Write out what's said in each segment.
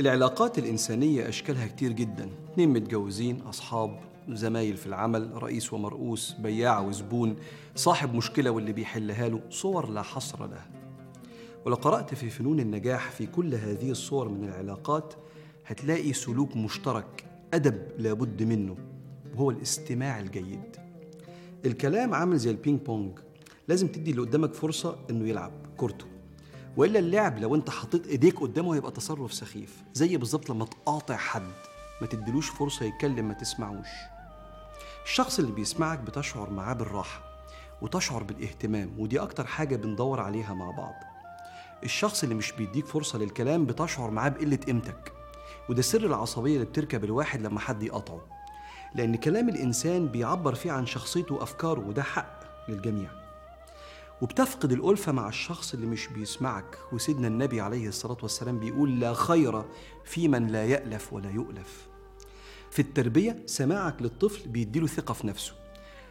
العلاقات الإنسانية أشكالها كتير جدا. اتنين متجوزين أصحاب زمايل في العمل رئيس ومرؤوس بياع وزبون صاحب مشكلة واللي بيحلها له صور لا حصر لها. ولو قرأت في فنون النجاح في كل هذه الصور من العلاقات هتلاقي سلوك مشترك أدب لابد منه وهو الاستماع الجيد. الكلام عامل زي البينج بونج. لازم تدي اللي قدامك فرصة إنه يلعب كورته. وإلا اللعب لو أنت حطيت إيديك قدامه هيبقى تصرف سخيف زي بالظبط لما تقاطع حد ما تديلوش فرصة يتكلم ما تسمعوش. الشخص اللي بيسمعك بتشعر معاه بالراحة وتشعر بالاهتمام ودي أكتر حاجة بندور عليها مع بعض. الشخص اللي مش بيديك فرصة للكلام بتشعر معاه بقلة قيمتك وده سر العصبية اللي بتركب الواحد لما حد يقاطعه. لأن كلام الإنسان بيعبر فيه عن شخصيته وأفكاره وده حق للجميع. وبتفقد الألفة مع الشخص اللي مش بيسمعك. وسيدنا النبي عليه الصلاة والسلام بيقول لا خير في من لا يألف ولا يؤلف. في التربية سماعك للطفل بيديله ثقة في نفسه.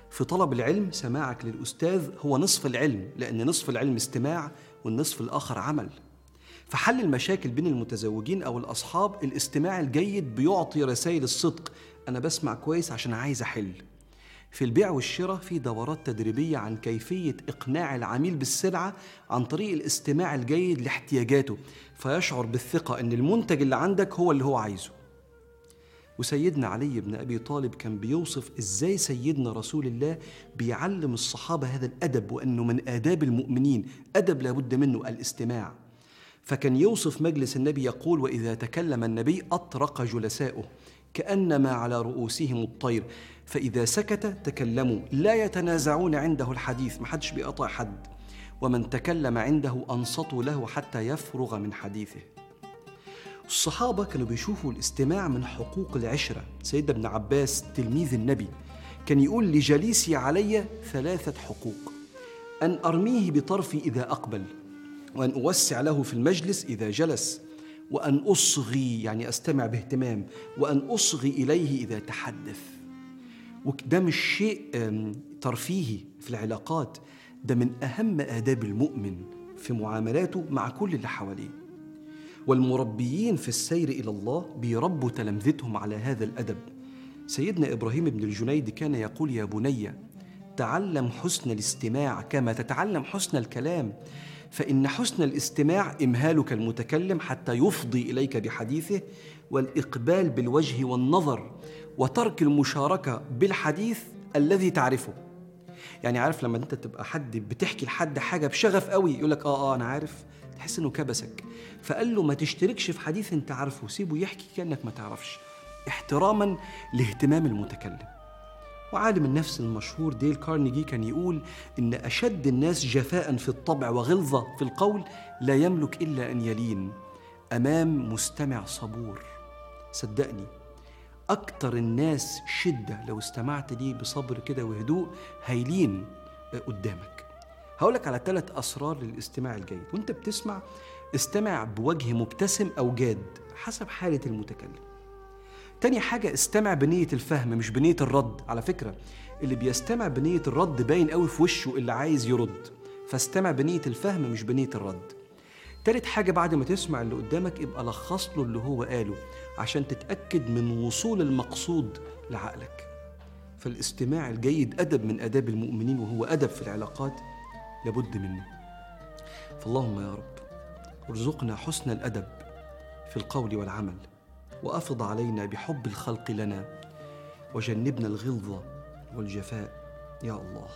في طلب العلم سماعك للأستاذ هو نصف العلم لأن نصف العلم استماع والنصف الآخر عمل. في حل المشاكل بين المتزوجين أو الأصحاب الاستماع الجيد بيعطي رسائل الصدق. أنا بسمع كويس عشان عايز أحل. في البيع والشراء في دورات تدريبية عن كيفية إقناع العميل بالسلعة عن طريق الاستماع الجيد لاحتياجاته فيشعر بالثقة إن المنتج اللي عندك هو اللي هو عايزه. وسيدنا علي بن أبي طالب كان بيوصف إزاي سيدنا رسول الله بيعلم الصحابة هذا الأدب وأنه من آداب المؤمنين أدب لابد منه الاستماع. فكان يوصف مجلس النبي يقول وإذا تكلم النبي أطرق جلساؤه. كأنما على رؤوسهم الطير. فإذا سكت تكلموا. لا يتنازعون عنده الحديث. ما حدش بيقطع حد. ومن تكلم عنده أنصتوا له حتى يفرغ من حديثه. الصحابة كانوا بيشوفوا الاستماع من حقوق العشرة. سيدنا ابن عباس تلميذ النبي. كان يقول لجليسي علي ثلاثة حقوق. أن أرميه بطرفي إذا أقبل. وأن أوسع له في المجلس إذا جلس. وأن أصغي يعني أستمع باهتمام وأن أصغي إليه إذا تحدث. وده مش شيء ترفيهي في العلاقات. ده من أهم آداب المؤمن في معاملاته مع كل اللي حواليه. والمربيين في السير إلى الله بيربوا تلامذتهم على هذا الأدب. سيدنا إبراهيم بن الجنيد كان يقول يا بني تعلم حسن الاستماع كما تتعلم حسن الكلام. فإن حسن الاستماع إمهالك المتكلم حتى يفضي إليك بحديثه والإقبال بالوجه والنظر وترك المشاركة بالحديث الذي تعرفه. يعني عارف لما أنت تبقى حد بتحكي لحد حاجة بشغف قوي يقول لك آه آه أنا عارف. تحس إنه كبسك. فقال له ما تشتركش في حديث أنت عارفه سيبه يحكي كأنك ما تعرفش. احتراما لاهتمام المتكلم. وعالم النفس المشهور ديل كارنيجي كان يقول إن أشد الناس جفاء في الطبع وغلظة في القول لا يملك إلا أن يلين أمام مستمع صبور. صدقني أكتر الناس شدة لو استمعت ليه بصبر كده وهدوء هيلين قدامك. هقولك على ثلاث أسرار للاستماع الجيد. وأنت بتسمع استمع بوجه مبتسم أو جاد حسب حالة المتكلم. تاني حاجة استمع بنية الفهم مش بنية الرد. على فكرة اللي بيستمع بنية الرد باين قوي في وشه اللي عايز يرد. فاستمع بنية الفهم مش بنية الرد. تالت حاجة بعد ما تسمع اللي قدامك يبقى لخص له اللي هو قاله عشان تتأكد من وصول المقصود لعقلك. فالاستماع الجيد أدب من آداب المؤمنين وهو أدب في العلاقات لابد منه. فاللهم يا رب ارزقنا حسن الأدب في القول والعمل. وأفض علينا بحب الخلق لنا. وجنبنا الغلظة والجفاء. يا الله.